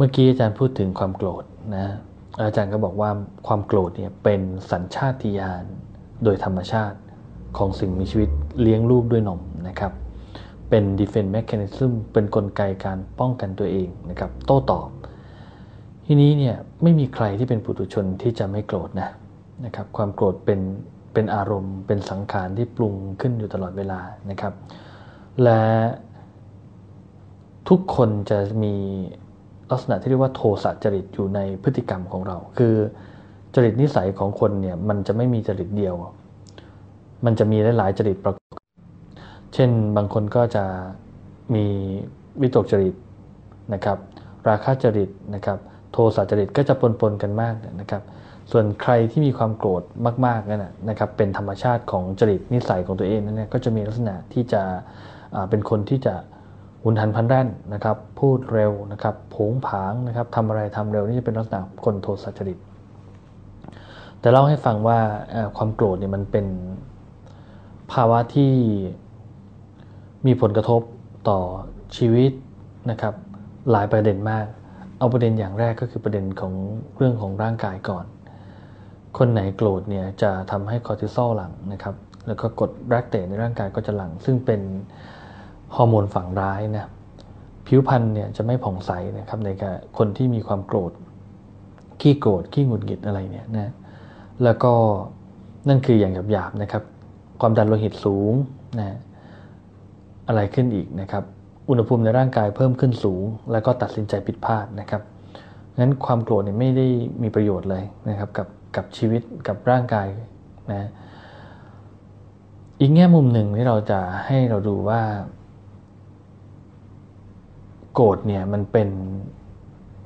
เมื่อกี้อาจารย์พูดถึงความโกรธนะอาจารย์ก็บอกว่าความโกรธเนี่ยเป็นสัญชาติญาณโดยธรรมชาติของสิ่งมีชีวิตเลี้ยงลูกด้วยนมนะครับ เป็น defense mechanism เป็นนกลไกการป้องกันตัวเองนะครับ โต้ตอบ ทีนี้เนี่ยไม่มีใครที่เป็นปุถุชนที่จะไม่โกรธนะนะครับ ความโกรธเป็นเป็นอารมณ์ เป็นสังขารที่ปรุงขึ้นอยู่ตลอดเวลานะครับ และทุกคนจะมี ลักษณะที่เรียกว่าโทสะจริตอยู่ในพฤติกรรมของเรา คือจริตนิสัยของคนเนี่ยมันจะไม่มีจริตเดียว มันจะมีหลายๆจริตประกอบเช่นบางคนก็จะมีวิตกจริตนะครับ ราคะจริตนะครับ โทสะจริตก็จะปนๆกันมากนะครับ ส่วนใครที่มีความโกรธมากๆนั่นนะครับ เป็นธรรมชาติของจริตนิสัยของตัวเองนั่นก็จะมีลักษณะที่จะเป็นคนที่จะ หุนหันพันแร่นนะครับ พูดเร็วนะครับผงผางนะครับทำอะไรทำเร็วนี่จะเป็นลักษณะคนโทสะจริต แต่เล่าให้ฟังว่าความโกรธเนี่ยมันเป็นภาวะที่มีผลกระทบต่อชีวิตนะครับ หลายประเด็นมาก เอาประเด็นอย่างแรกก็คือประเด็นของเรื่องของร่างกายก่อน คนไหนโกรธเนี่ยจะทำให้คอร์ติซอลหลังนะครับ แล้วก็กดแรกเตในร่างกายก็จะหลัง ซึ่งเป็น ฮอร์โมนฝั่งร้ายนะผิวพรรณเนี่ยจะไม่ผ่องใสนะครับในการคนที่มีความโกรธขี้โกรธขี้หงุดหงิดอะไรเนี่ยนะแล้วก็นั่นคืออย่างหยาบๆนะครับ ความดันโลหิตสูงนะอะไรขึ้นอีกนะครับ อุณหภูมิในร่างกายเพิ่มขึ้นสูง แล้วก็ตัดสินใจผิดพลาดนะครับงั้นความโกรธเนี่ยไม่ได้มีประโยชน์เลยนะครับกับกับชีวิตกับร่างกายนะอีกแง่มุมหนึ่งที่เราจะให้เราดูว่า โกรธเนี่ยมันเป็น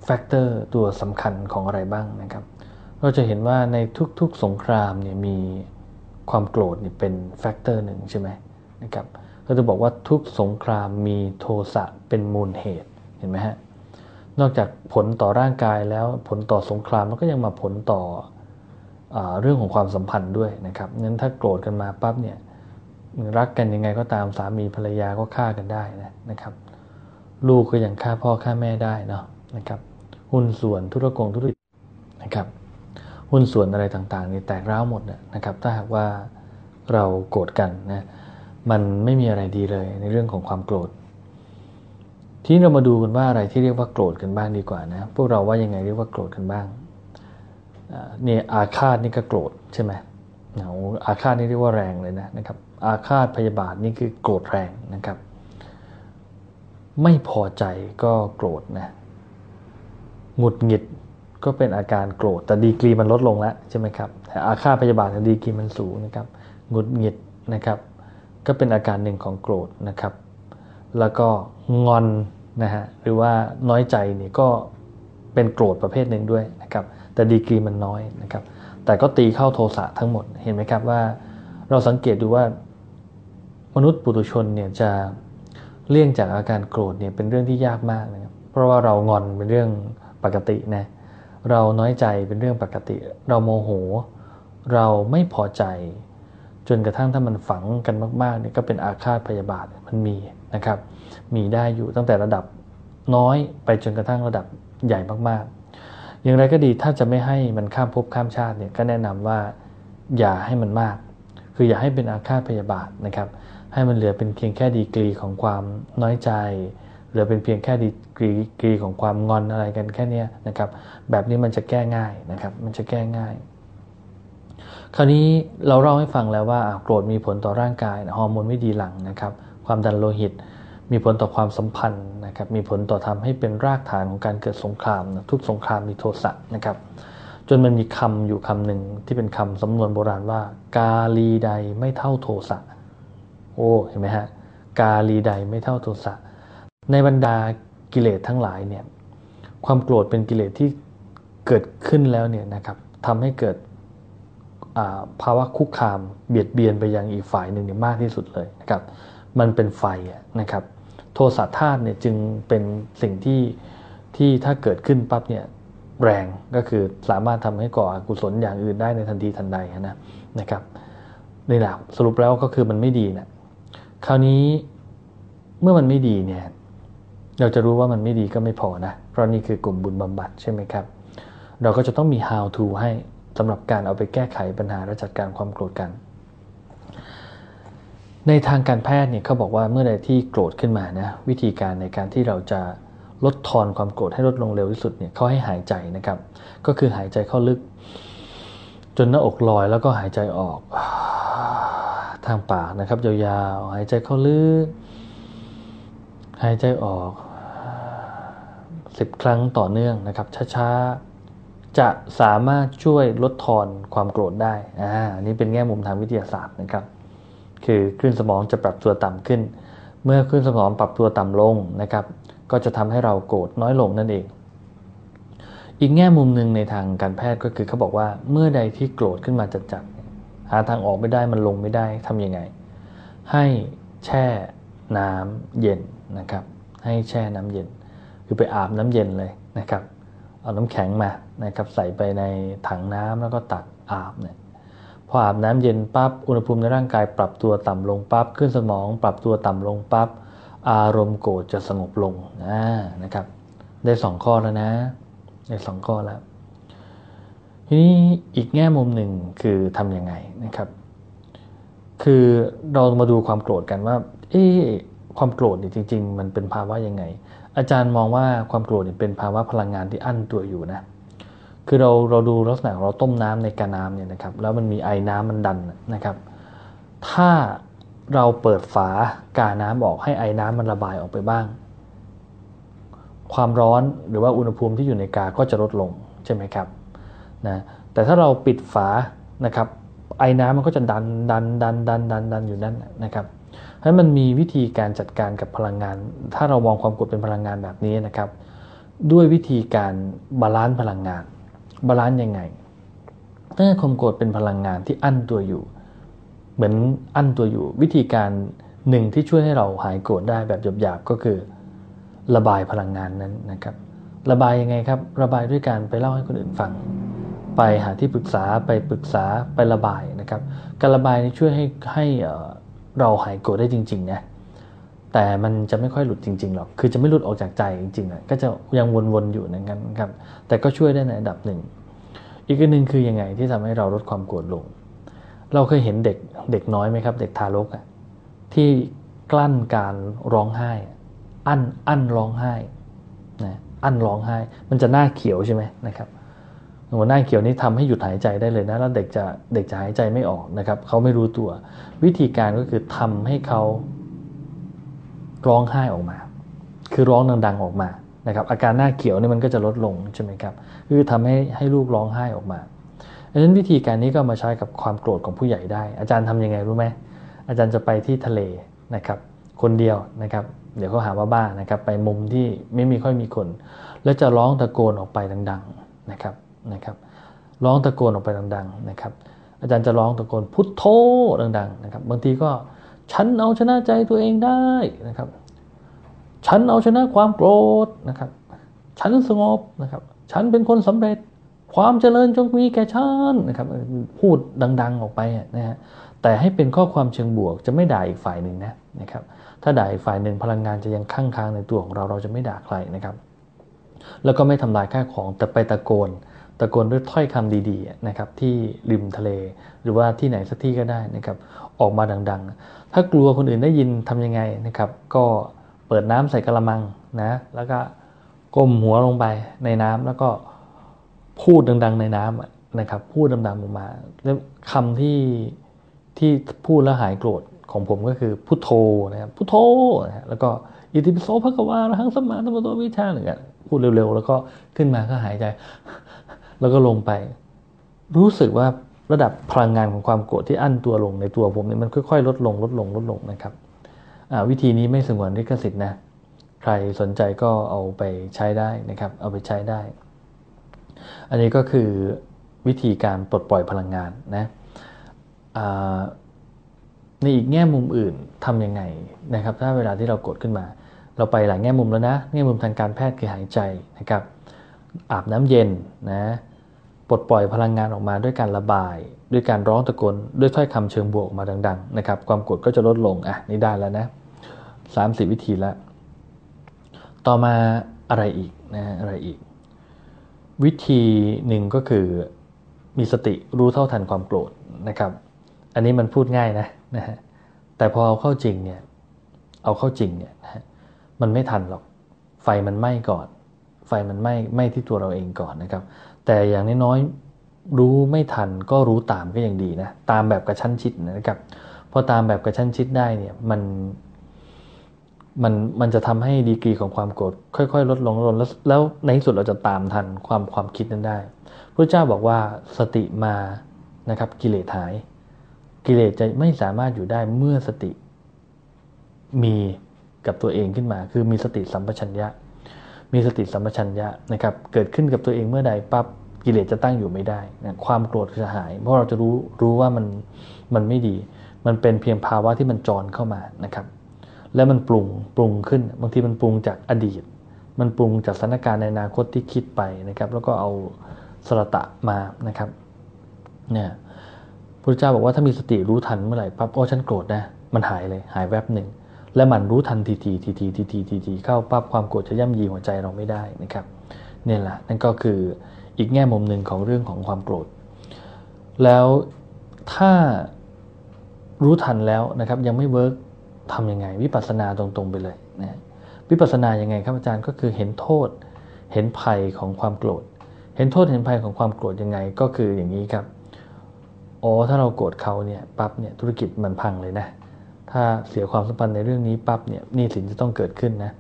factor ตัวสำคัญของอะไรบ้างนะครับ เราจะเห็นว่าในทุกๆสงครามเนี่ยมีความโกรธเนี่ยเป็น factor หนึ่งใช่ไหมนะครับก็จะบอกว่าทุกสงครามมีโทสะเป็นมูลเหตุเห็นไหมฮะนอกจากผลต่อร่างกายแล้วผลต่อสงครามมันก็ยังมาผลต่ออเรื่องของความสัมพันธ์ด้วยนะครับนั้นถ้าโกรธกันมาปั๊บเนี่ยรักกันยังไงก็ตามสามีภรรยาก็ฆ่ากันได้นะครับ ลูกก็ยังฆ่าพ่อฆ่าแม่ได้เนาะนะครับ หุ้นส่วนธุรกงธุรกิจนะครับ หุ้นส่วนอะไรต่างๆนี่แตกร้าวหมดนะครับ ถ้าหากว่าเราโกรธกันนะมันไม่มีอะไรดีเลยในเรื่องของความโกรธ ที่เรามาดูกันว่าอะไรที่เรียกว่าโกรธกันบ้างดีกว่านะพวกเราว่ายังไงเรียกว่าโกรธกันบ้างเนี่ยอาฆาตนี่ก็โกรธใช่ไหมอาฆาตนี่เรียกว่าแรงเลยนะนะครับ อาฆาตพยาบาทนี่คือโกรธแรงนะครับ ไม่พอใจก็โกรธนะหงุดหงิดก็เป็นอาการโกรธ แต่ดีกรีมันลดลงแล้วใช่ไหมครับแต่อาฆาตพยาบาทดีกรีมันสูงนะครับหงุดหงิดนะครับ ก็เป็นอาการหนึ่งของโกรธนะครับ แล้วก็งอนนะฮะหรือว่าน้อยใจนี่ก็เป็นโกรธประเภทหนึ่งด้วยนะครับแต่ดีกรีมันน้อยนะครับ แต่ก็ตีเข้าโทสะทั้งหมดเห็นไหมครับว่า เราสังเกตดูว่ามนุษย์ปุถุชนเนี่ยจะ เลี่ยงจากอาการโกรธเนี่ยเป็นเรื่องที่ยากมากนะครับเพราะว่าเรางอนเป็นเรื่องปกตินะเราน้อยใจเป็นเรื่องปกติ เราโมโห เราไม่พอใจ จนกระทั่งถ้ามันฝังกันมากๆเนี่ยก็เป็นอาฆาตพยาบาทมันมีนะครับ มีได้อยู่ตั้งแต่ระดับน้อยไปจนกระทั่งระดับใหญ่มากๆ อย่างไรก็ดีถ้าจะไม่ให้มันข้ามภพข้ามชาติเนี่ยก็แนะนำว่าอย่าให้มันมาก คืออย่าให้เป็นอาฆาตพยาบาทนะครับ ให้มันเหลือเป็นเพียงแค่ดีกรีของความน้อยใจ เหลือเป็นเพียงแค่ดีกรีกรีของความงอนอะไรกันแค่นี้นะครับ แบบนี้มันจะแก้ง่ายนะครับ มันจะแก้ง่าย คราวนี้เราเล่าให้ฟังแล้วว่าโกรธมีผลต่อร่างกายฮอร์โมนไม่ดีหลังนะครับ ความดันโลหิตมีผลต่อความสัมพันธ์นะครับ มีผลต่อทำให้เป็นรากฐานของการเกิดสงครามนะทุกสงครามมีโทสะนะครับ จนมันมีคำอยู่คำหนึ่งที่เป็นคำสำนวนโบราณว่า กาลีใดไม่เท่าโทสะ โอ้เห็นไหมฮะกาลีใดไม่เท่าโทสะในบรรดากิเลสทั้งหลายเนี่ยความโกรธเป็นกิเลสที่เกิดขึ้นแล้วเนี่ยนะครับทำให้เกิดภาวะคุกคามเบียดเบียนไปยังอีกฝ่ายหนึ่งเนี่ยมากที่สุดเลยนะครับมันเป็นไฟนะครับ โทสะธาตุเนี่ยจึงเป็นสิ่งที่ที่ถ้าเกิดขึ้นปั๊บเนี่ยแรงก็คือสามารถทำให้ก่ออกุศลอย่างอื่นได้ในทันทีทันใดนะนะครับนี่แหละสรุปแล้วก็คือมันไม่ดีนะ คราวนี้เมื่อมันไม่ดีเนี่ยเราจะรู้ว่ามันไม่ดีก็ไม่พอนะ เพราะนี่คือกลุ่มบุญบำบัดใช่ไหมครับ เราก็จะต้องมี how to ให้สำหรับการเอาไปแก้ไขปัญหาและจัดการความโกรธกัน ในทางการแพทย์เนี่ยเขาบอกว่าเมื่อใดที่โกรธขึ้นมานะวิธีการในการที่เราจะลดทอนความโกรธให้ลดลงเร็วที่สุดเนี่ยเขาให้หายใจนะครับ ก็คือหายใจเข้าลึก จนหน้าอกลอยแล้วก็หายใจออก ทางปากนะครับ ยาวๆ หายใจเข้าลึก หายใจออกสิบครั้งต่อเนื่องนะครับ ช้าๆ จะสามารถช่วยลดทอนความโกรธได้อ่านี่เป็นแง่มุมทางวิทยาศาสตร์นะครับ คือคลื่นสมองจะปรับตัวต่ำขึ้น เมื่อคลื่นสมองปรับตัวต่ำลงนะครับ ก็จะทำให้เราโกรธน้อยลงนั่นเอง อีกแง่มุมหนึ่งในทางการแพทย์ก็คือเขาบอกว่าเมื่อใดที่โกรธขึ้นมาจัด หาทางออกไม่ได้มันลงไม่ได้ทำยังไง ให้แช่น้ำเย็นนะครับ ให้แช่น้ำเย็น คือไปอาบน้ำเย็นเลยนะครับเอาน้ำแข็งมานะครับใส่ไปในถังน้ำแล้วก็ตักอาบเนี่ยพออาบน้ำเย็นปั๊บอุณหภูมิในร่างกายปรับตัวต่ำลงปั๊บขึ้นสมอง ปรับตัวต่ำลงปั๊บอารมณ์โกรธจะสงบลงนะครับ ได้สองข้อแล้วนะได้สองข้อแล้ว ทีนี้อีกแง่มุมหนึ่งคือทำยังไงนะครับ คือเรามาดูความโกรธกันว่า เอ๊ความโกรธเนี่ยจริง ๆ มันเป็นภาวะยังไง อาจารย์มองว่าความโกรธเนี่ยเป็นภาวะพลังงานที่อั้นตัวอยู่นะ คือเราเราดูลักษณะเราต้มน้ำในกาน้ำเนี่ยนะครับ แล้วมันมีไอ้น้ำมันดันนะครับ ถ้าเราเปิดฝากาน้ำออกให้ไอน้ำมันระบายออกไปบ้าง ความร้อนหรือว่าอุณหภูมิที่อยู่ในกาก็จะลดลงใช่ไหมครับ นะแต่ถ้าเราปิดฝานะครับไอน้ำมันก็จะดันดันดันดันดันดันอยู่นั่นนะครับให้มันมีวิธีการจัดการกับพลังงาน ถ้าเรามองความโกรธเป็นพลังงานแบบนี้นะครับ ด้วยวิธีการ balance พลังงาน บาลานซ์ยังไงถ้าความกรธเป็นพลังงานที่อั้นตัวอยู่ เหมือนอั้นตัวอยู่ วิธีการหนึ่งที่ช่วยให้เราหายโกรธได้แบบหยาบๆก็คือ ระบายพลังงานนั้นนะครับ ระบายยังไงครับ ระบายด้วยการไปเล่าให้คนอื่นฟัง ไปหาที่ปรึกษาไปปรึกษาไประบายนะครับ การระบายนี้ช่วยให้ให้เราหายโกรธได้จริงๆนะแต่มันจะไม่ค่อยหลุดจริงๆหรอก คือจะไม่หลุดออกจากใจจริงๆอะก็จะยังวนๆอยู่นั่นกันครับ แต่ก็ช่วยได้ในระดับหนึ่ง อีกอันหนึ่งคือยังไงที่ทำให้เราลดความโกรธลง เราเคยเห็นเด็กเด็กน้อยไหมครับ เด็กทารกอะที่กลั้นการร้องไห้ อั้นอั้นร้องไห้นะอั้นร้องไห้ มันจะหน้าเขียวใช่ไหมนะครับ หัวหน้าเขียวนี้ทำให้หยุดหายใจได้เลยนะ แล้วเด็กจะเด็กจะหายใจไม่ออกนะครับ เขาไม่รู้ตัว วิธีการก็คือทำให้เขาร้องไห้ออกมา คือร้องดังๆออกมานะครับ อาการหน้าเขียวนี่มันก็จะลดลงใช่ไหมครับคือทำให้ให้ลูกร้องไห้ออกมาดังนั้นวิธีการนี้ก็มาใช้กับความโกรธของผู้ใหญ่ได้ อาจารย์ทํำยังไงรู้ไหมอาจารย์จะไปที่ทะเลนะครับ คนเดียวนะครับเดี๋ยวเขาหาว่าบ้านะครับ ไปมุมที่ไม่มีค่อยมีคน แล้วจะร้องตะโกนออกไปดัง ๆนะครับ นะครับร้องตะโกนออกไปดังๆนะครับอาจารย์จะร้องตะโกนพุทโธดังๆนะครับบางทีก็ฉันเอาชนะใจตัวเองได้นะครับ ฉันเอาชนะความโกรธนะครับ ฉันสงบนะครับ ฉันเป็นคนสำเร็จความเจริญจงมีแก่ฉันนะครับ พูดดัง ๆออกไปนะฮะแต่ให้เป็นข้อความเชิงบวกจะไม่ด่าอีกฝ่ายหนึ่งนะนะครับ ถ้าด่าอีกฝ่ายหนึ่งพลังงานจะยังค้างค้างในตัวของเราเราจะไม่ด่าใครนะครับ แล้วก็ไม่ทำลายค่าของแต่ไปตะโกน ตะโกนด้วยถ้อยคำดีๆนะครับที่ริมทะเล หรือว่าที่ไหนสักที่ก็ได้นะครับออกมาดังๆ ถ้ากลัวคนอื่นได้ยินทํำยังไงนะครับ ก็เปิดน้ำใส่กระมังนะแล้วก็ก้มหัวลงไปในน้ำแล้วก็พูดดัง ๆ ในน้ำนะครับ พูดดังๆออกมาแล้วคำที่ที่พูดแล้วหายโกรธของผมก็คือพุทโธนะครับพุทโธนะแล้วก็อิติปิโสพระกวาทั้งสมาธิโตวิชาหนึ่งพูดเร็วๆ แล้วก็ขึ้นมาก็หายใจ แล้วก็ลงไป รู้สึกว่าระดับพลังงานของความโกรธที่อั้นตัวลงในตัวผมเนี่ยมันค่อยๆ ลดลงลดลงลดลงนะครับวิธีนี้ไม่สงวนลิขสิทธิ์นะ ใครสนใจก็เอาไปใช้ได้นะครับ เอาไปใช้ได้ อันนี้ก็คือวิธีการปลดปล่อยพลังงานนะในอีกแง่มุมอื่นทํำยังไงนะครับ ถ้าเวลาที่เรากดขึ้นมา เราไปหลายแง่มุมแล้วนะ แง่มุมทางการแพทย์คือหายใจนะครับ อาบน้ำเย็นนะ ปลดปล่อยพลังงานออกมาด้วยการระบาย ด้วยการร้องตะโกนด้วยถ้อยคำเชิงบวกมาดังๆนะครับความกดก็จะลดลงอะนี่ได้แล้วนะสามสิบวิธีแล้วต่อมาอะไรอีกนะอะไรอีก วิธีหนึ่งก็คือมีสติรู้เท่าทันความโกรธนะครับ อันนี้มันพูดง่ายนะนะฮะแต่พอเอาเข้าจริงเนี่ยเอาเข้าจริงเนี่ยนะมันไม่ทันหรอกไฟมันไหม้ก่อน ไฟมันไหม้ไหม้ที่ตัวเราเองก่อนนะครับ แต่อย่างน้อยๆรู้ไม่ทันก็รู้ตามก็ยังดีนะตามแบบกระชั้นชิดนะครับพอตามแบบกระชั้นชิดได้เนี่ยมันมันมันจะทำให้ดีกรีของความโกรธค่อยๆ ลดลงลดแล้วแล้วในที่สุดเราจะตามทันความความคิดนั้นได้พระเจ้าบอกว่าสติมานะครับกิเลสหาย กิเลสจะไม่สามารถอยู่ได้เมื่อสติมีกับตัวเองขึ้นมา คือมีสติสัมปชัญญะ มีสติสัมปชัญญะนะครับเกิดขึ้นกับตัวเองเมื่อใดปั๊บกิเลสจะตั้งอยู่ไม่ได้นะความโกรธจะหาย เพราะเราจะรู้รู้ว่ามันมันไม่ดี มันเป็นเพียงภาวะที่มันจรเข้ามานะครับ แล้วมันปรุงปรุงขึ้น บางทีมันปรุงจากอดีต มันปรุงจากสถานการณ์ในอนาคตที่คิดไปนะครับ แล้วก็เอาสระตะมานะครับเนี่ยพระเจ้าบอกว่าถ้ามีสติรู้ทันเมื่อไหร่ปั๊บโอ้ฉันโกรธนะมันหายเลยหายแวบหนึ่ง และมันรู้ทันทีทีทีทีทีทีทีทีเข้าปั๊บความโกรธจะย่ำยีหัวใจเราไม่ได้นะครับเนี่ยแหละนั่นก็คืออีกแง่มุมหนึ่งของเรื่องของความโกรธ แล้วถ้ารู้ทันแล้วนะครับยังไม่เวิร์กทำยังไง วิปัสสนาตรงๆไปเลยนะวิปัสสนายังไงครับอาจารย์ก็คือเห็นโทษ เห็นภัยของความโกรธ เห็นโทษเห็นภัยของความโกรธยังไงก็คืออย่างนี้ครับอ๋อถ้าเราโกรธเขาเนี่ยปั๊บเนี่ยธุรกิจมันพังเลยนะ ถ้าเสียความสัมพันธ์ในเรื่องนี้ปั๊บเนี่ยหนี้สินจะต้องเกิดขึ้นนะ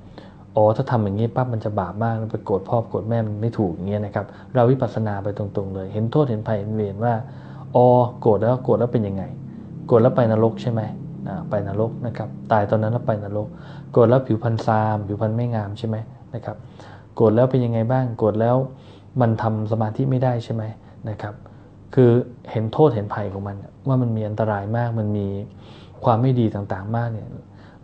อ๋อถ้าทำอย่างนี้ปั๊บมันจะบาปมากไปโกรธพ่อโกรธแม่มันไม่ถูกอย่างเงี้ยนะครับ เราวิปัสสนาไปตรงๆเลย เห็นโทษเห็นภัยเรียนว่าอ๋อโกรธแล้วโกรธแล้วเป็นยังไงโกรธแล้วไปนรกใช่ไหมไปนรกนะครับ ตายตอนนั้นแล้วไปนรกโกรธแล้วผิวพรรณซาม ผิวพรรณไม่งามใช่ไหมนะครับ โกรธแล้วเป็นยังไงบ้างโกรธแล้วมันทำสมาธิไม่ได้ใช่ไหมนะครับ คือเห็นโทษเห็นภัยของมันว่ามันมีอันตรายมากมันมี ความไม่ดีต่างๆมากเนี่ย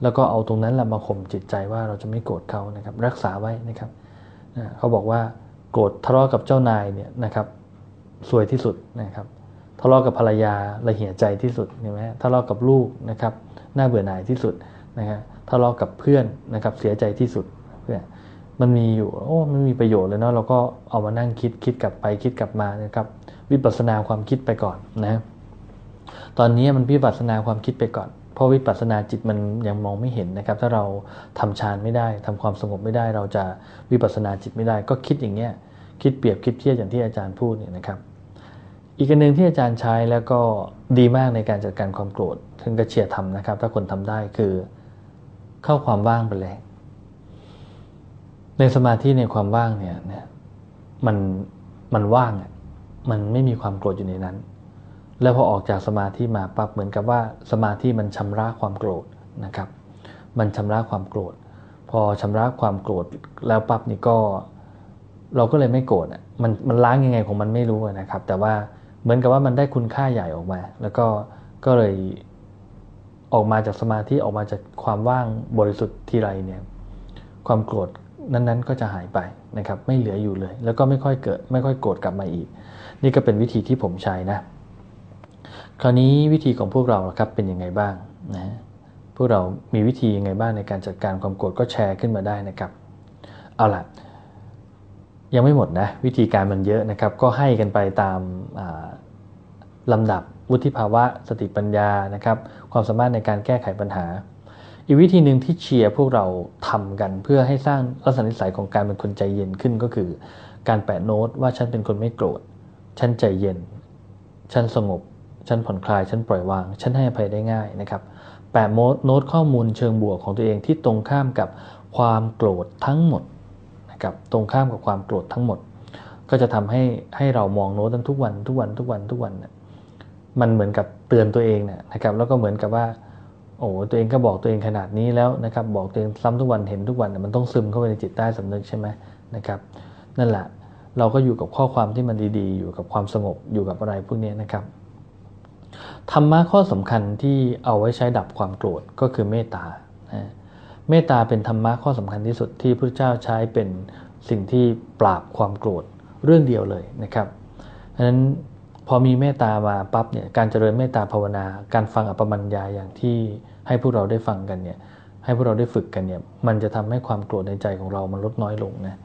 แล้วก็เอาตรงนั้นแหละมาข่มจิตใจว่าเราจะไม่โกรธเขานะครับ รักษาไว้นะครับเขาบอกว่าโกรธทะเลาะกับเจ้านายเนี่ยนะครับสวยที่สุดนะครับทะเลาะกับภรรยาละเหี่ยใจที่สุดเห็นไหมทะเลาะกับลูกนะครับน่าเบื่อหน่ายที่สุดนะครับทะเลาะกับเพื่อนนะครับเสียใจที่สุดเพื่อนมันมีอยู่โอ้มันมีประโยชน์เลยเนาะเราก็เอามานั่งคิดคิดกลับไปคิดกลับมานะครับ วิปัสสนาความคิดไปก่อนนะ ตอนนี้มันวิปัสสนาความคิดไปก่อน เพราะวิปัสสนาจิตมันยังมองไม่เห็นนะครับ ถ้าเราทำฌานไม่ได้ทำความสงบไม่ได้ เราจะวิปัสสนาจิตไม่ได้ ก็คิดอย่างเงี้ยคิดเปรียบคิดเทียบอย่างที่อาจารย์พูดเนี่ยนะครับ อีกอันหนึ่งที่อาจารย์ใช้แล้วก็ดีมากในการจัดการความโกรธถึงกระเชียร์ทำนะครับ ถ้าคนทำได้คือเข้าความว่างไปเลย ในสมาธิในความว่างเนี่ยมันมันว่างอะมันไม่มีความโกรธอยู่ในนั้น แล้วพอออกจากสมาธิมาปั๊บเหมือนกับว่าสมาธิมันชำระความโกรธนะครับ มันชำระความโกรธ พอชำระความโกรธแล้วปั๊บนี่ก็ เราก็เลยไม่โกรธมันมันล้างยังไงของมันไม่รู้นะครับ แต่ว่าเหมือนกับว่ามันได้คุณค่าใหญ่ออกมา แล้วก็ก็เลยออกมาจากสมาธิออกมาจากความว่างบริสุทธิ์ทีไรเนี่ยความโกรธนั้นๆ ก็จะหายไปนะครับ ไม่เหลืออยู่เลย แล้วก็ไม่ค่อยเกิด ไม่ค่อยโกรธกลับมาอีก นี่ก็เป็นวิธีที่ผมใช้นะ คราวนี้วิธีของพวกเราครับเป็นยังไงบ้างนะพวกเรามีวิธียังไงบ้างในการจัดการความโกรธก็แชร์ขึ้นมาได้นะครับ เอาล่ะ ยังไม่หมดนะวิธีการมันเยอะนะครับ ก็ให้กันไปตามลำดับวุฒิภาวะสติปัญญานะครับ ความสามารถในการแก้ไขปัญหา อีกวิธีหนึ่งที่เชียร์พวกเราทำกันเพื่อให้สร้างลักษณะนิสัยของการเป็นคนใจเย็นขึ้นก็คือ การแปะโน้ตว่าฉันเป็นคนไม่โกรธฉันใจเย็น ฉันสงบ ฉันผ่อนคลาย ฉันปล่อยวาง ฉันให้อภัยได้ง่ายนะครับแปะโน้ตข้อมูลเชิงบวกของตัวเองที่ตรงข้ามกับความโกรธทั้งหมดนะครับตรงข้ามกับความโกรธทั้งหมด ก็จะทำให้ให้เรามองโน้ตนั้นทุกวันทุกวันทุกวันทุกวันเนี่ยมันเหมือนกับเตือนตัวเองนะครับแล้วก็เหมือนกับว่าโอ้ตัวเองก็บอกตัวเองขนาดนี้แล้วนะครับบอกตัวเองซ้ำทุกวันเห็นทุกวันมันต้องซึมเข้าไปในจิตใต้สำนึกใช่ไหมนะครับนั่นแหละเราก็อยู่กับข้อความที่มันดีๆ อยู่กับความสงบอยู่กับอะไรพวกนี้นะครับ ธรรมะข้อสำคัญที่เอาไว้ใช้ดับความโกรธก็คือเมตตาเมตตาเป็นธรรมะข้อสำคัญที่สุดที่พระเจ้าใช้เป็นสิ่งที่ปราบความโกรธเรื่องเดียวเลยนะครับดังนั้นพอมีเมตตามาปั๊บเนี่ยการเจริญเมตตาภาวนา การฟังอปมัญญาอย่างที่ให้พวกเราได้ฟังกันเนี่ยให้พวกเราได้ฝึกกันเนี่ยมันจะทำให้ความโกรธในใจของเรามันลดน้อยลงนะ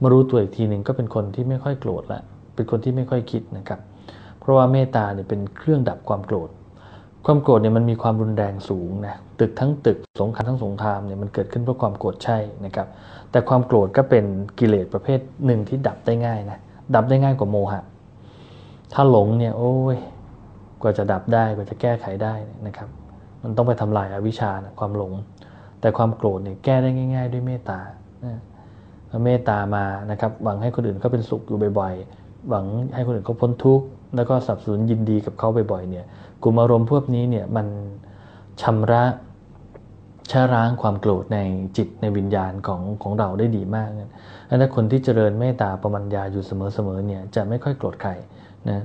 มารู้ตัวอีกทีหนึ่งก็เป็นคนที่ไม่ค่อยโกรธละเป็นคนที่ไม่ค่อยคิดนะครับ เพราะว่าเมตตาเนี่ยเป็นเครื่องดับความโกรธ ความโกรธเนี่ยมันมีความรุนแรงสูงนะตึกทั้งตึกสงครามทั้งสงครามเนี่ยมันเกิดขึ้นเพราะความโกรธใช่นะครับ แต่ความโกรธก็เป็นกิเลสประเภทหนึ่งที่ดับได้ง่ายนะดับได้ง่ายกว่าโมหะ ถ้าหลงเนี่ยโอ้ยกว่าจะดับได้กว่าจะแก้ไขได้นะครับ มันต้องไปทำลายอาวิชชานะความหลง แต่ความโกรธเนี่ยแก้ได้ง่าย ๆ ด้วยเมตตาเมตตามานะครับหวังให้คนอื่นเขาเป็นสุขอยู่บ่อยๆหวังให้คนอื่นเขาพ้นทุกข์ แล้วก็สับสนยินดีกับเขาบ่อยๆเนี่ยกลุ่มอารมณ์พวกนี้เนี่ยมันชำระชะร้างความโกรธในจิตในวิญญาณของของเราได้ดีมากนะถ้าคนที่เจริญเมตตาประมัญญาอยู่เสมอๆเนี่ยจะไม่ค่อยโกรธใครนะ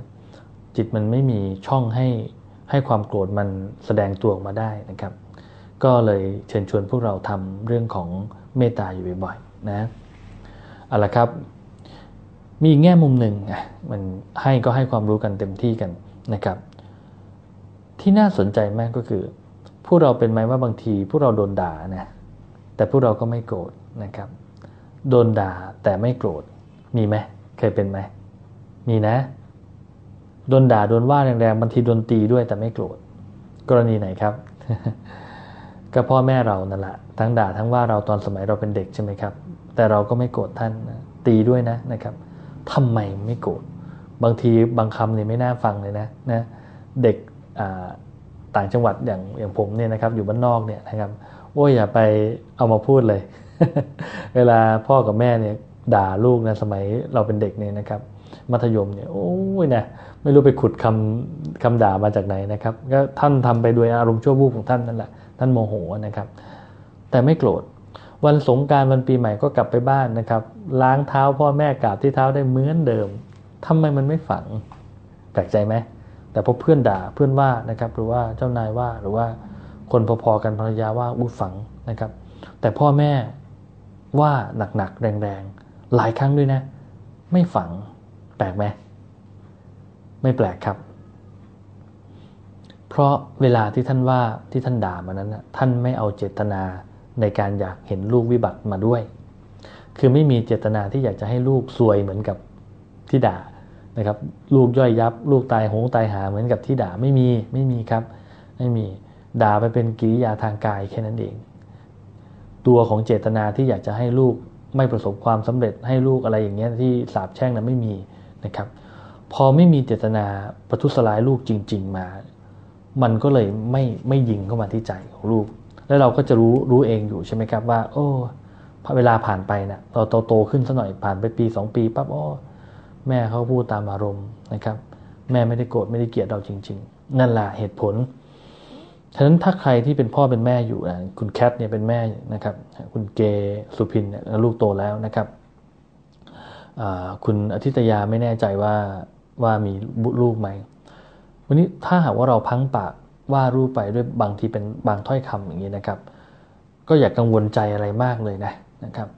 จิตมันไม่มีช่องให้ให้ความโกรธมันแสดงตัวออกมาได้นะครับ ก็เลยเชิญชวนพวกเราทำเรื่องของเมตตาอยู่บ่อยๆนะเอาละครับ มีแง่มุมหนึ่งมันให้ก็ให้ความรู้กันเต็มที่กันนะครับ ที่น่าสนใจมากก็คือ พวกเราเป็นไหมว่าบางที พวกเราโดนด่านะแต่พวกเราก็ไม่โกรธนะครับ โดนด่าแต่ไม่โกรธมีไหมเคยเป็นไหมมีนะ โดนด่าโดนว่าแรงๆบางทีโดนตีด้วยแต่ไม่โกรธกรณีไหนครับ ก็พ่อแม่เรานั่นแหละทั้งด่าทั้งว่าเราตอนสมัยเราเป็นเด็กใช่ไหมครับ แต่เราก็ไม่โกรธท่านตีด้วยนะนะครับ ทำไมไม่โกรธบางทีบางคำเนี่ยไม่น่าฟังเลยนะนะเด็กต่างจังหวัดอย่างอย่างผมเนี่ยนะครับอยู่บ้านนอกเนี่ยนะครับโอ้ยอย่าไปเอามาพูดเลย เวลาพ่อกับแม่เนี่ยด่าลูกนะสมัยเราเป็นเด็กเนี่ยนะครับ มัธยมเนี่ยโอ้ยนะไม่รู้ไปขุดคำคำด่ามาจากไหนนะครับก็ท่านทำไปด้วยอารมณ์ชั่ววูบของท่านนั่นแหละท่านโมโหนะครับ แต่ไม่โกรธ วันสงการวันปีใหม่ก็กลับไปบ้านนะครับ ล้างเท้าพ่อแม่กราบที่เท้าได้เหมือนเดิมทำไมมันไม่ฝัง แปลกใจไหมแต่พอเพื่อนด่าเพื่อนว่านะครับ หรือว่าเจ้านายว่าหรือว่าคนพอๆกันภรรยาว่าอู้ฝังนะครับ แต่พ่อแม่ว่าหนักๆแรงๆหลายครั้งด้วยนะ ไม่ฝัง แปลกไหมไม่แปลกครับ เพราะเวลาที่ท่านว่าที่ท่านด่ามานั้นท่านไม่เอาเจตนา ในการอยากเห็นลูกวิบัติมาด้วย คือไม่มีเจตนาที่อยากจะให้ลูกซวยเหมือนกับที่ด่านะครับลูกย่อยยับ ลูกตายหงตายหาเหมือนกับที่ด่าไม่มีไม่มีครับ ไม่มีด่าไปเป็นกิริยาทางกายแค่นั้นเอง ตัวของเจตนาที่อยากจะให้ลูกไม่ประสบความสำเร็จให้ลูกอะไรอย่างเงี้ยที่สาบแช่งนั้นไม่มีนะครับ พอไม่มีเจตนาประทุษร้ายลูกจริง ๆ มา มันก็เลยไม่ไม่ยิงเข้ามาที่ใจของลูก แล้วเราก็จะรู้รู้เองอยู่ใช่ไหมครับว่า โอ้เวลาผ่านไปเนะ่ยเราโตโตขึ้นสัหน่อยผ่านไปปีสองปีปั๊บโอ้แม่เขาพูดตามอารมณ์นะครับ แม่ไม่ได้โกรธไม่ได้เกลียดเราจริง ๆ นั่นแหละเหตุผลฉะนั้นถ้าใครที่เป็นพ่อเป็นแม่อยู่นะคุณแคทเนี่ยเป็นแม่นะครับ คุณเกสุพินเนี่ยลูกโตแล้วนะครับคุณอธิตยาไม่แน่ใจว่าว่ามีลูกไหมวันนี้ถ้าหากว่าเราพังปาก ว่ารูปไปด้วยบางทีเป็นบางถ้อยคำอย่างนี้นะครับ ก็อย่ากกังวลใจอะไรมากเลยนะนะครับ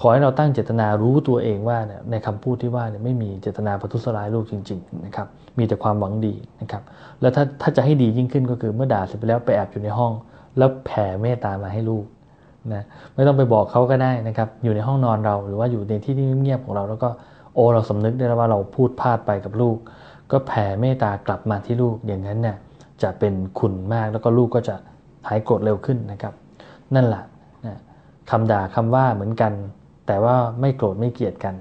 ขอให้เราตั้งเจตนารู้ตัวเองว่าเนี่ยในคำพูดที่ว่าเนี่ยไม่มีเจตนาประทุษร้ายลูกจริงๆนะครับมีแต่ความหวังดีนะครับแล้วถ้าถ้าจะให้ดียิ่งขึ้นก็คือเมื่อด่าเสร็จไปแล้วไปแอบอยู่ในห้อง แล้วแผ่เมตตามาให้ลูกนะไม่ต้องไปบอกเขาก็ได้นะครับอยู่ในห้องนอนเราหรือว่าอยู่ในที่ที่เงียบของเรา แล้วก็โอเราสำนึกได้แล้วว่าเราพูดพลาดไปกับลูก ก็แผ่เมตตากลับมาที่ลูกอย่างนั้นเนี่ย จะเป็นคุณมากแล้วก็ลูกก็จะหายโกรธเร็วขึ้นนะครับ นั่นแหละนะคำด่าคำว่าเหมือนกัน แต่ว่าไม่โกรธไม่เกลียดกัน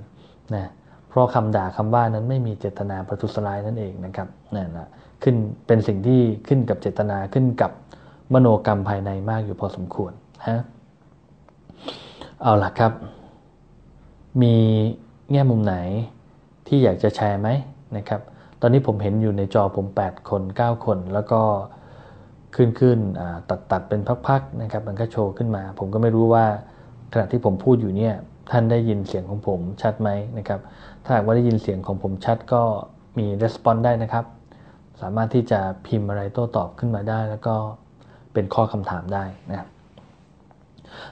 นะเพราะคำด่าคำว่านั้นไม่มีเจตนาประทุษร้ายนั่นเองนะครับนั่นแหละขึ้นเป็นสิ่งที่ขึ้นกับเจตนาขึ้นกับมโนกรรมภายในมากอยู่พอสมควรฮะเอาล่ะครับ มีแง่มุมไหนที่อยากจะแชร์ไหมนะครับ อนนี้ผมเห็นอยู่ในจอผม 8 คน 9 คน แล้วก็ขึ้นขึ้นตัดตัดเป็นพักๆนะครับ มันก็โชว์ขึ้นมา ผมก็ไม่รู้ว่าขณะที่ผมพูดอยู่เนี่ยท่านได้ยินเสียงของผมชัดไหมนะครับ ถ้าหากว่าได้ยินเสียงของผมชัดก็มีรีสปอนส์ได้นะครับ สามารถที่จะพิมพ์อะไรโต้ตอบขึ้นมาได้ แล้วก็เป็นข้อคำถามได้นะ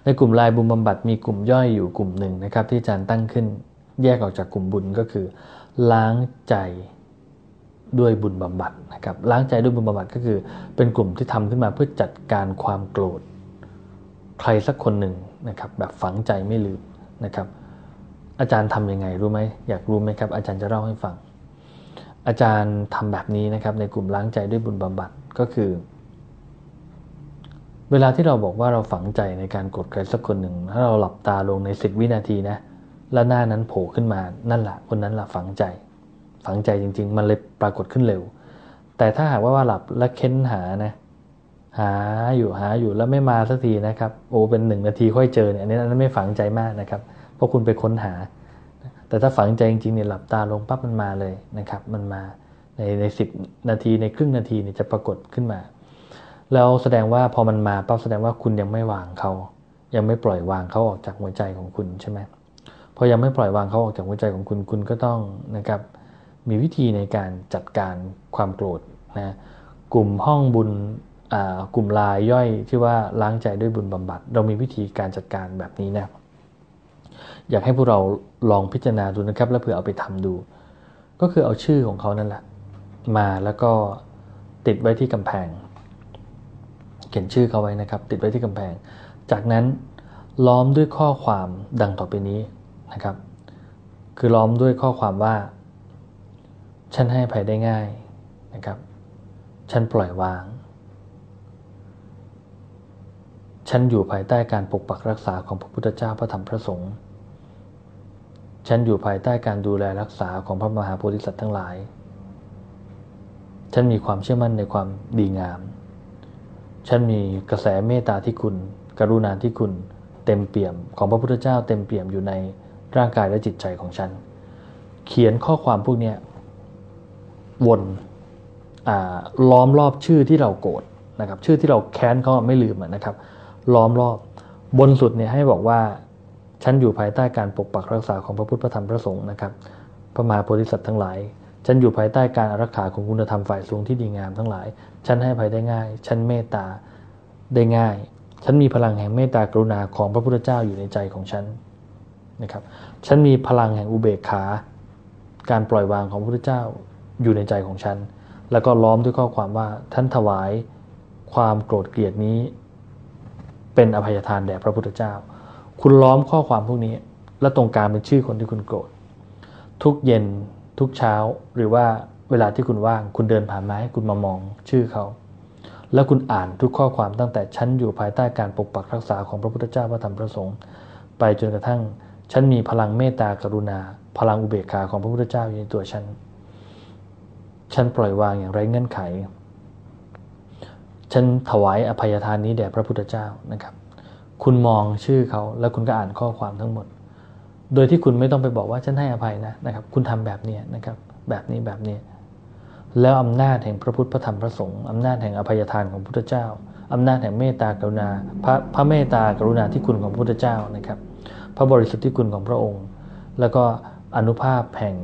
ในกลุ่มลายบุญบำบัดมีกลุ่มย่อยอยู่กลุ่มหนึ่งนะครับ ที่อาจารย์ตั้งขึ้นแยกออกจากกลุ่มบุญก็คือ ล้างใจ ด้วยบุญบำบัดนะครับล้างใจด้วยบุญบำบัดก็คือ เป็นกลุ่มที่ทำขึ้นมาเพื่อจัดการความโกรธ ใครสักคนหนึ่งนะครับแบบฝังใจไม่ลืมนะครับ อาจารย์ทำยังไงรู้ไหมอยากรู้ไหมครับ อาจารย์จะเล่าให้ฟัง อาจารย์ทำแบบนี้นะครับในกลุ่มล้างใจด้วยบุญบำบัดก็คือ เวลาที่เราบอกว่าเราฝังใจในการกดใครสักคนหนึ่งถ้าเราหลับตาลงในสิบวินาทีนะแล้วหน้านั้นโผล่ขึ้นมานั่นแหละคนนั้นละฝังใจ ฝังใจจริง ๆ มันเลยปรากฏขึ้นเร็ว แต่ถ้าหากว่าว่าหลับและเค้นหานะหาอยู่หาอยู่แล้วไม่มาสักทีนะครับโอ้เป็นหนึ่งนาทีค่อยเจอเนี่ยอันนี้อันั้นไม่ฝังใจมากนะครับ เพราะคุณไปค้นหา แต่ถ้าฝังใจจริงๆเนี่ยหลับตาลงปั๊บมันมาเลยนะครับ มันมาในในสิบนาทีในครึ่งนาทีเนี่ยจะปรากฏขึ้นมา แล้วแสดงว่าพอมันมาปั๊บแสดงว่าคุณยังไม่วางเขา ยังไม่ปล่อยวางเขาออกจากหัวใจของคุณใช่ไหมพอยังไม่ปล่อยวางเขาออกจากหัวใจของคุณคุณก็ต้องนะครับ มีวิธีในการจัดการความโกรธนะกลุ่มห้องบุญกลุ่มลายย่อยที่ว่าล้างใจด้วยบุญบำบัด เรามีวิธีการจัดการแบบนี้นะอยากให้พวกเราลองพิจารณาดูนะครับ แล้วเผื่อเอาไปทำดู ก็คือเอาชื่อของเขานั่นแหละ มาแล้วก็ติดไว้ที่กำแพง เขียนชื่อเขาไว้นะครับ ติดไว้ที่กำแพง จากนั้นล้อมด้วยข้อความดังต่อไปนี้นะครับ คือล้อมด้วยข้อความว่า ฉันให้ภัยได้ง่ายนะครับ ฉันปล่อยวาง ฉันอยู่ภายใต้การปกปักรักษาของพระพุทธเจ้าพระธรรมพระสงฆ์ ฉันอยู่ภายใต้การดูแลรักษาของพระมหาโพธิสัตว์ทั้งหลาย ฉันมีความเชื่อมั่นในความดีงาม ฉันมีกระแสเมตตาที่คุณ กรุณาที่คุณ เต็มเปี่ยมของพระพุทธเจ้าเต็มเปี่ยมอยู่ในร่างกายและจิตใจของฉัน เขียนข้อความพวกนี้ วนล้อมรอบชื่อที่เราโกรธนะครับ ชื่อที่เราแค้นเขาไม่ลืมนะครับ ล้อมรอบบนสุดเนี่ยให้บอกว่าฉันอยู่ภายใต้การปกปักรักษาของพระพุทธพระธรรมพระสงฆ์นะครับ พระมหาโพธิสัตว์ทั้งหลาย ฉันอยู่ภายใต้การอารักขาของคุณธรรมฝ่ายสูงที่ดีงามทั้งหลาย ฉันให้ภัยได้ง่าย ฉันเมตตาได้ง่าย ฉันมีพลังแห่งเมตตากรุณาของพระพุทธเจ้าอยู่ในใจของฉันนะครับ ฉันมีพลังแห่งอุเบกขา การปล่อยวางของพระพุทธเจ้า อยู่ในใจของฉัน แล้วก็ล้อมด้วยข้อความว่าท่านถวายความโกรธเกลียดนี้ เป็นอภัยทานแด่พระพุทธเจ้า คุณล้อมข้อความพวกนี้ และตรงกลางเป็นชื่อคนที่คุณโกรธ ทุกเย็นทุกเช้าหรือว่าเวลาที่คุณว่าง คุณเดินผ่านมาให้คุณมามองชื่อเขา แล้วคุณอ่านทุกข้อความตั้งแต่ฉันอยู่ภายใต้การปกปักรักษาของพระพุทธเจ้าพระธรรมพระสงฆ์ไปจนกระทั่งฉันมีพลังเมตตากรุณา พลังอุเบกขาของพระพุทธเจ้าอยู่ในตัวฉัน ฉันปล่อยวางอย่างไร้เงื่อนไข ฉันถวายอภัยทานนี้แด่พระพุทธเจ้านะครับ คุณมองชื่อเขาแล้วคุณก็อ่านข้อความทั้งหมด โดยที่คุณไม่ต้องไปบอกว่าฉันให้อภัยนะนะครับ คุณทำแบบนี้นะครับ แบบนี้แบบนี้ แล้วอำนาจแห่งพระพุทธพระธรรมพระสงฆ์อำนาจแห่งอภัยทานของพระพุทธเจ้าอำนาจแห่งเมตตากรุณา พระพระเมตตากรุณาที่คุณของพระพุทธเจ้านะครับ พระบริสุทธิ์ที่คุณของพระองค์ แล้วก็อนุภาพแห่ง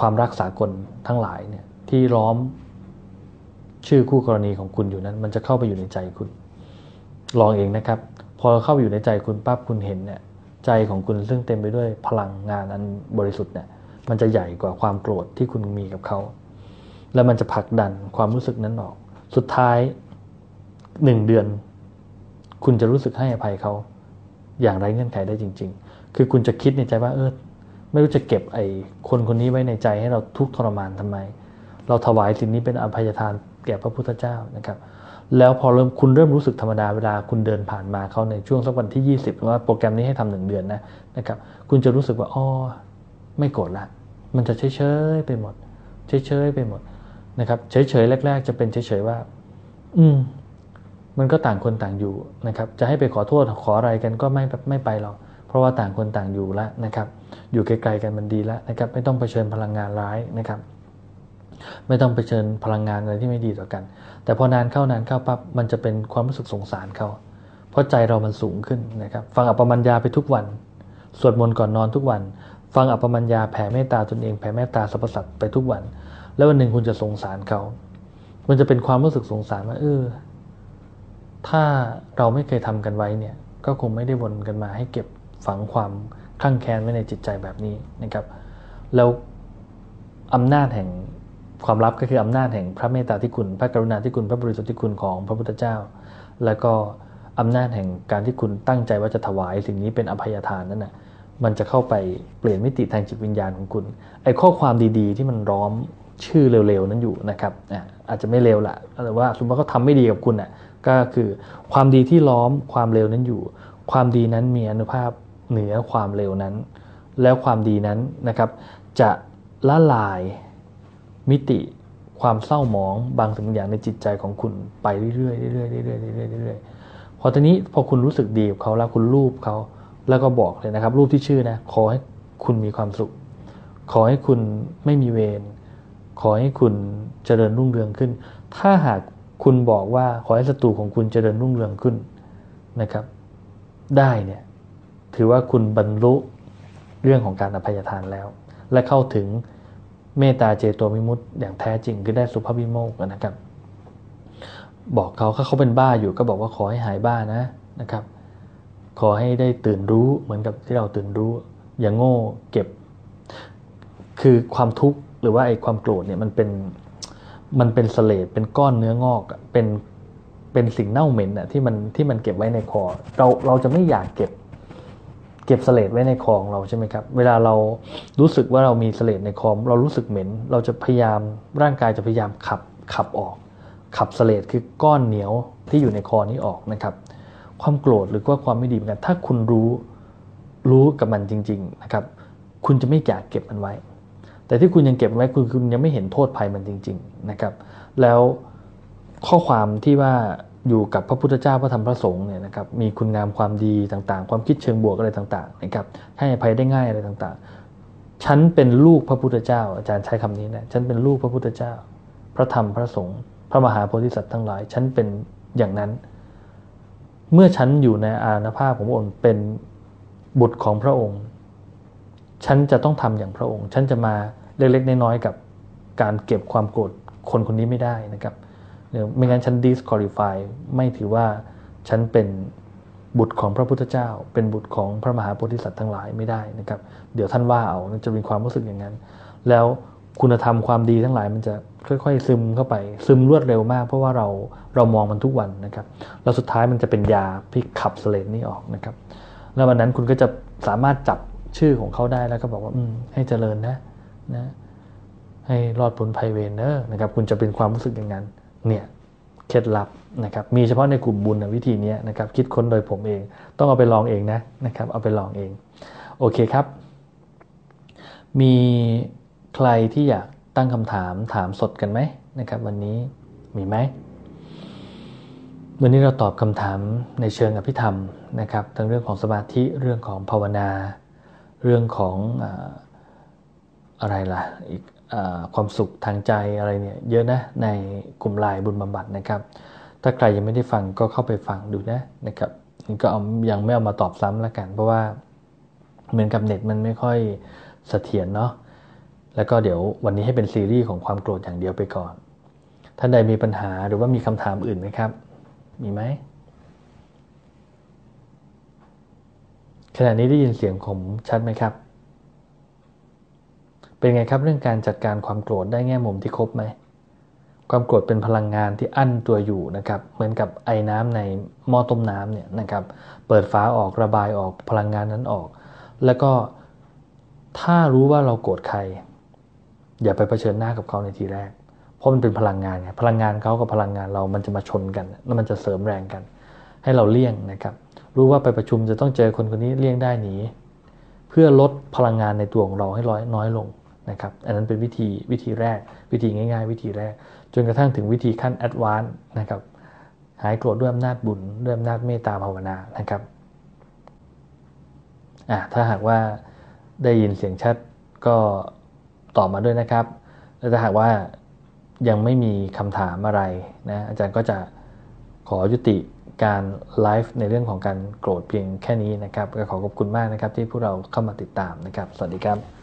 ความรักษากลทั้งหลายเนี่ยที่ล้อมชื่อคู่กรณีของคุณอยู่นั้น มันจะเข้าไปอยู่ในใจคุณ ลองเองนะครับ พอเข้าไปอยู่ในใจคุณปั๊บคุณเห็นเนี่ยใจของคุณซึ่งเต็มไปด้วยพลังงานอันบริสุทธิ์เนี่ยมันจะใหญ่กว่าความโกรธที่คุณมีกับเขา แล้วมันจะผลักดันความรู้สึกนั้นออก สุดท้ายหนึ่งเดือน คุณจะรู้สึกให้อภัยเขา อย่างไรเงื่อนไขได้จริง ๆ คือคุณจะคิดในใจว่าเออ ไม่รู้จะเก็บไอ้คนคนนี้ไว้ในใจให้เราทุกทรมานทำไม เราถวายสิ่งนี้เป็นอภัยทานแก่พระพุทธเจ้านะครับ แล้วพอเริ่มคุณเริ่มรู้สึกธรรมดาเวลาคุณเดินผ่านมาเขาในช่วงสักวันที่ 20 ว่าโปรแกรมนี้ให้ทำหนึ่งเดือนนะนะครับคุณจะรู้สึกว่าอ๋อไม่โกรธละ มันจะเฉยเฉยไปหมด เฉยเฉยไปหมดนะครับเฉยเฉยแรก ๆ จะเป็นเฉยเฉยว่า อืมมันก็ต่างคนต่างอยู่นะครับ จะให้ไปขอโทษขออะไรกันก็ไม่ไม่ไปหรอก เพราะว่าต่างคนต่างอยู่แล้วนะครับอยู่ไกลๆกันมันดีแล้วนะครับไม่ต้องเผชิญพลังงานร้ายนะครับ ไม่ต้องไปเชิญพลังงานอะไรที่ไม่ดีต่อกัน แต่พอนานเข้านานเข้าปั๊บมันจะเป็นความรู้สึกสงสารเขาเพราะใจเรามันสูงขึ้นนะครับ ฟังอัปปมัญญาไปทุกวันสวดมนต์ก่อนนอนทุกวัน ฟังอัปปมัญญาแผ่เมตตาตนเองแผ่เมตตาสรรพสัตว์ไปทุกวัน แล้ววันหนึ่งคุณจะสงสารเขามันจะเป็นความรู้สึกสงสารว่าเออถ้าเราไม่เคยทำกันไว้เนี่ย ก็คงไม่ได้วนกันมาให้เก็บ ฝังความข้างแค้นไว้ในจิตใจแบบนี้นะครับ แล้วอำนาจแห่งความลับก็คืออำนาจแห่งพระเมตตาที่คุณ พระกรุณาที่คุณ พระบริสุทธิ์ที่คุณของพระพุทธเจ้า แล้วก็อำนาจแห่งการที่คุณตั้งใจว่าจะถวายสิ่งนี้เป็นอภัยทานนั่นนะมันจะเข้าไปเปลี่ยนมิติทางจิตวิญญาณของคุณ ไอ้ข้อความดีๆ ที่มันร้อมชื่อเร็วๆ นั้นอยู่นะครับอาจจะไม่เร็วละแต่ว่าสมมติว่าเขาทำไม่ดีกับคุณอะก็คือความดีที่ล้อมความเร็วนั้นอยู่ ความดีนั้นมีอนุภาพ เหนือความเร็วนั้น แล้วความดีนั้นนะครับ จะละลายมิติความเศร้าหมองบางสิ่งอย่างในจิตใจของคุณไปเรื่อยๆเรื่อยๆเรื่อยๆเรื่อยๆเรื่อยๆพอตอนนี้พอคุณรู้สึกดีกับเขาแล้วคุณรูปเขาแล้วก็บอกเลยนะครับ รูปที่ชื่อนะขอให้คุณมีความสุข ขอให้คุณไม่มีเวรขอให้คุณเจริญรุ่งเรืองขึ้น ถ้าหากคุณบอกว่าขอให้ศัตรูของคุณเจริญรุ่งเรืองขึ้นนะครับ ได้เนี่ย ถือว่าคุณบรรลุเรื่องของการอภัยทานแล้ว และเข้าถึงเมตตาเจโตวิมุตต์อย่างแท้จริงคือได้สุภาพวิโมกนะครับ บอกเขาถ้าเขาเป็นบ้าอยู่ก็บอกว่าขอให้หายบ้านะนะครับ ขอให้ได้ตื่นรู้เหมือนกับที่เราตื่นรู้ อย่างโง่เก็บ คือความทุกข์หรือว่าไอ้ความโกรธเนี่ยมันเป็นมันเป็นสเลดเป็นก้อนเนื้องอกเป็นเป็นสิ่งเน่าเหม็นอะที่มันที่มันเก็บไว้ในคอเราเราจะไม่อยากเก็บ เก็บสเลดไว้ในคอของเราใช่ไหมครับ เวลาเรารู้สึกว่าเรามีสเลดในคอเรารู้สึกเหม็น เราจะพยายามร่างกายจะพยายามขับขับออก ขับสเลดคือก้อนเหนียวที่อยู่ในคอนี้ออกนะครับ ความโกรธหรือว่าความไม่ดีเหมือนกัน ถ้าคุณรู้รู้กับมันจริง ๆนะครับ คุณจะไม่อยากเก็บมันไว้ แต่ที่คุณยังเก็บไว้คุณคุณยังไม่เห็นโทษภัยมันจริง ๆนะครับ แล้วข้อความที่ว่า อยู่กับพระพุทธเจ้าพระธรรมพระสงฆ์เนี่ยนะครับมีคุณงามความดีต่างๆ ความคิดเชิงบวกอะไรต่างๆนะครับให้อภัยได้ง่ายอะไรต่างๆ ฉันเป็นลูกพระพุทธเจ้า อาจารย์ใช้คำนี้นะฉันเป็นลูกพระพุทธเจ้า พระธรรมพระสงฆ์พระมหาโพธิสัตว์ทั้งหลาย ฉันเป็นอย่างนั้น เมื่อฉันอยู่ในอาณาภาพของพระองค์เป็นบุตรของพระองค์ ฉันจะต้องทำอย่างพระองค์ ฉันจะมาเล็กๆน้อยๆกับการเก็บความโกรธคนคนนี้ไม่ได้นะครับ ไม่งั้นฉัน disqualify ไม่ถือว่าฉันเป็นบุตรของพระพุทธเจ้า เป็นบุตรของพระมหาโพธิสัตว์ทั้งหลายไม่ได้นะครับ เดี๋ยวท่านว่าเอาจะมีความรู้สึกอย่างนั้น แล้วคุณธรรมความดีทั้งหลายมันจะค่อยๆ ซึมเข้าไป ซึมรวดเร็วมาก เพราะว่าเราเรามองมันทุกวันนะครับแล้วสุดท้ายมันจะเป็นยาพิขับสเลนนี่ออกนะครับ แล้ววันนั้นคุณก็จะสามารถจับชื่อของเขาได้แล้วก็บอกว่าอืให้เจริญนะนะให้รอดพ้นภัยเวรเนอะนะครับ คุณจะเป็นความรู้สึกอย่างนั้น เนี่ยเคล็ดลับนะครับมีเฉพาะในกลุ่มบุญวิธีนี้นะครับคิดค้นโดยผมเอง ต้องเอาไปลองเองนะนะครับเอาไปลองเองโอเคครับ มีใครที่อยากตั้งคำถามถามสดกันไหมนะครับ วันนี้มีไหมวันนี้เราตอบคำถามในเชิงอภิธรรมนะครับทั้งเรื่องของสมาธิเรื่องของภาวนา เรื่องของอะไรล่ะอีก ความสุขทางใจอะไรเนี่ยเยอะนะในกลุ่มไลายบุญบำบัดนะครับ ถ้าใครยังไม่ได้ฟังก็เข้าไปฟังดูนะนะครับก็เอายังไม่เอามาตอบซ้ำล้วกัน เพราะว่าเหมือนกับเน็ตมันไม่ค่อยเสถียรเนาะแล้วก็เดี๋ยววันนี้ให้เป็นซีรีส์ของความโกรธอย่างเดียวไปก่อน ท่านใดมีปัญหาหรือว่ามีคำถามอื่นไหมครับ มีไหมขณะนี้ได้ยินเสียงผมชัดไหมครับ เป็นไงครับเรื่องการจัดการความโกรธได้แง่มุมที่ครบไหมความโกรธเป็นพลังงานที่อั้นตัวอยู่นะครับ เหมือนกับไอ้น้ำในหม้อต้มน้ำเนี่ยนะครับ เปิดฝาออกระบายออกพลังงานนั้นออก แล้วก็ถ้ารู้ว่าเราโกรธใคร อย่าไปเผชิญหน้ากับเขาในทีแรก เพราะมันเป็นพลังงานไงพลังงานเขากับพลังงานเรามันจะมาชนกัน แล้วมันจะเสริมแรงกัน ให้เราเลี่ยงนะครับ รู้ว่าไปประชุมจะต้องเจอคนคนนี้เลี่ยงได้หนีเพื่อลดพลังงานในตัวของเราให้ร้อยน้อยลง นะครับอันนั้นเป็นวิธีวิธีแรก วิธีง่าย ๆ วิธีแรก จนกระทั่งถึงวิธีขั้น advance นะครับหายโกรธด้วยอำนาจบุญด้วยอำนาจเมตตาภาวนานะครับอะถ้าหากว่าได้ยินเสียงชัดก็ตอบมาด้วยนะครับ แล้วถ้าหากว่ายังไม่มีคำถามอะไรนะอาจารย์ก็จะขอยุติการไลฟ์ในเรื่องของการโกรธเพียงแค่นี้นะครับก็ขอขอบคุณมากนะครับที่พวกเราเข้ามาติดตามนะครับ สวัสดีครับ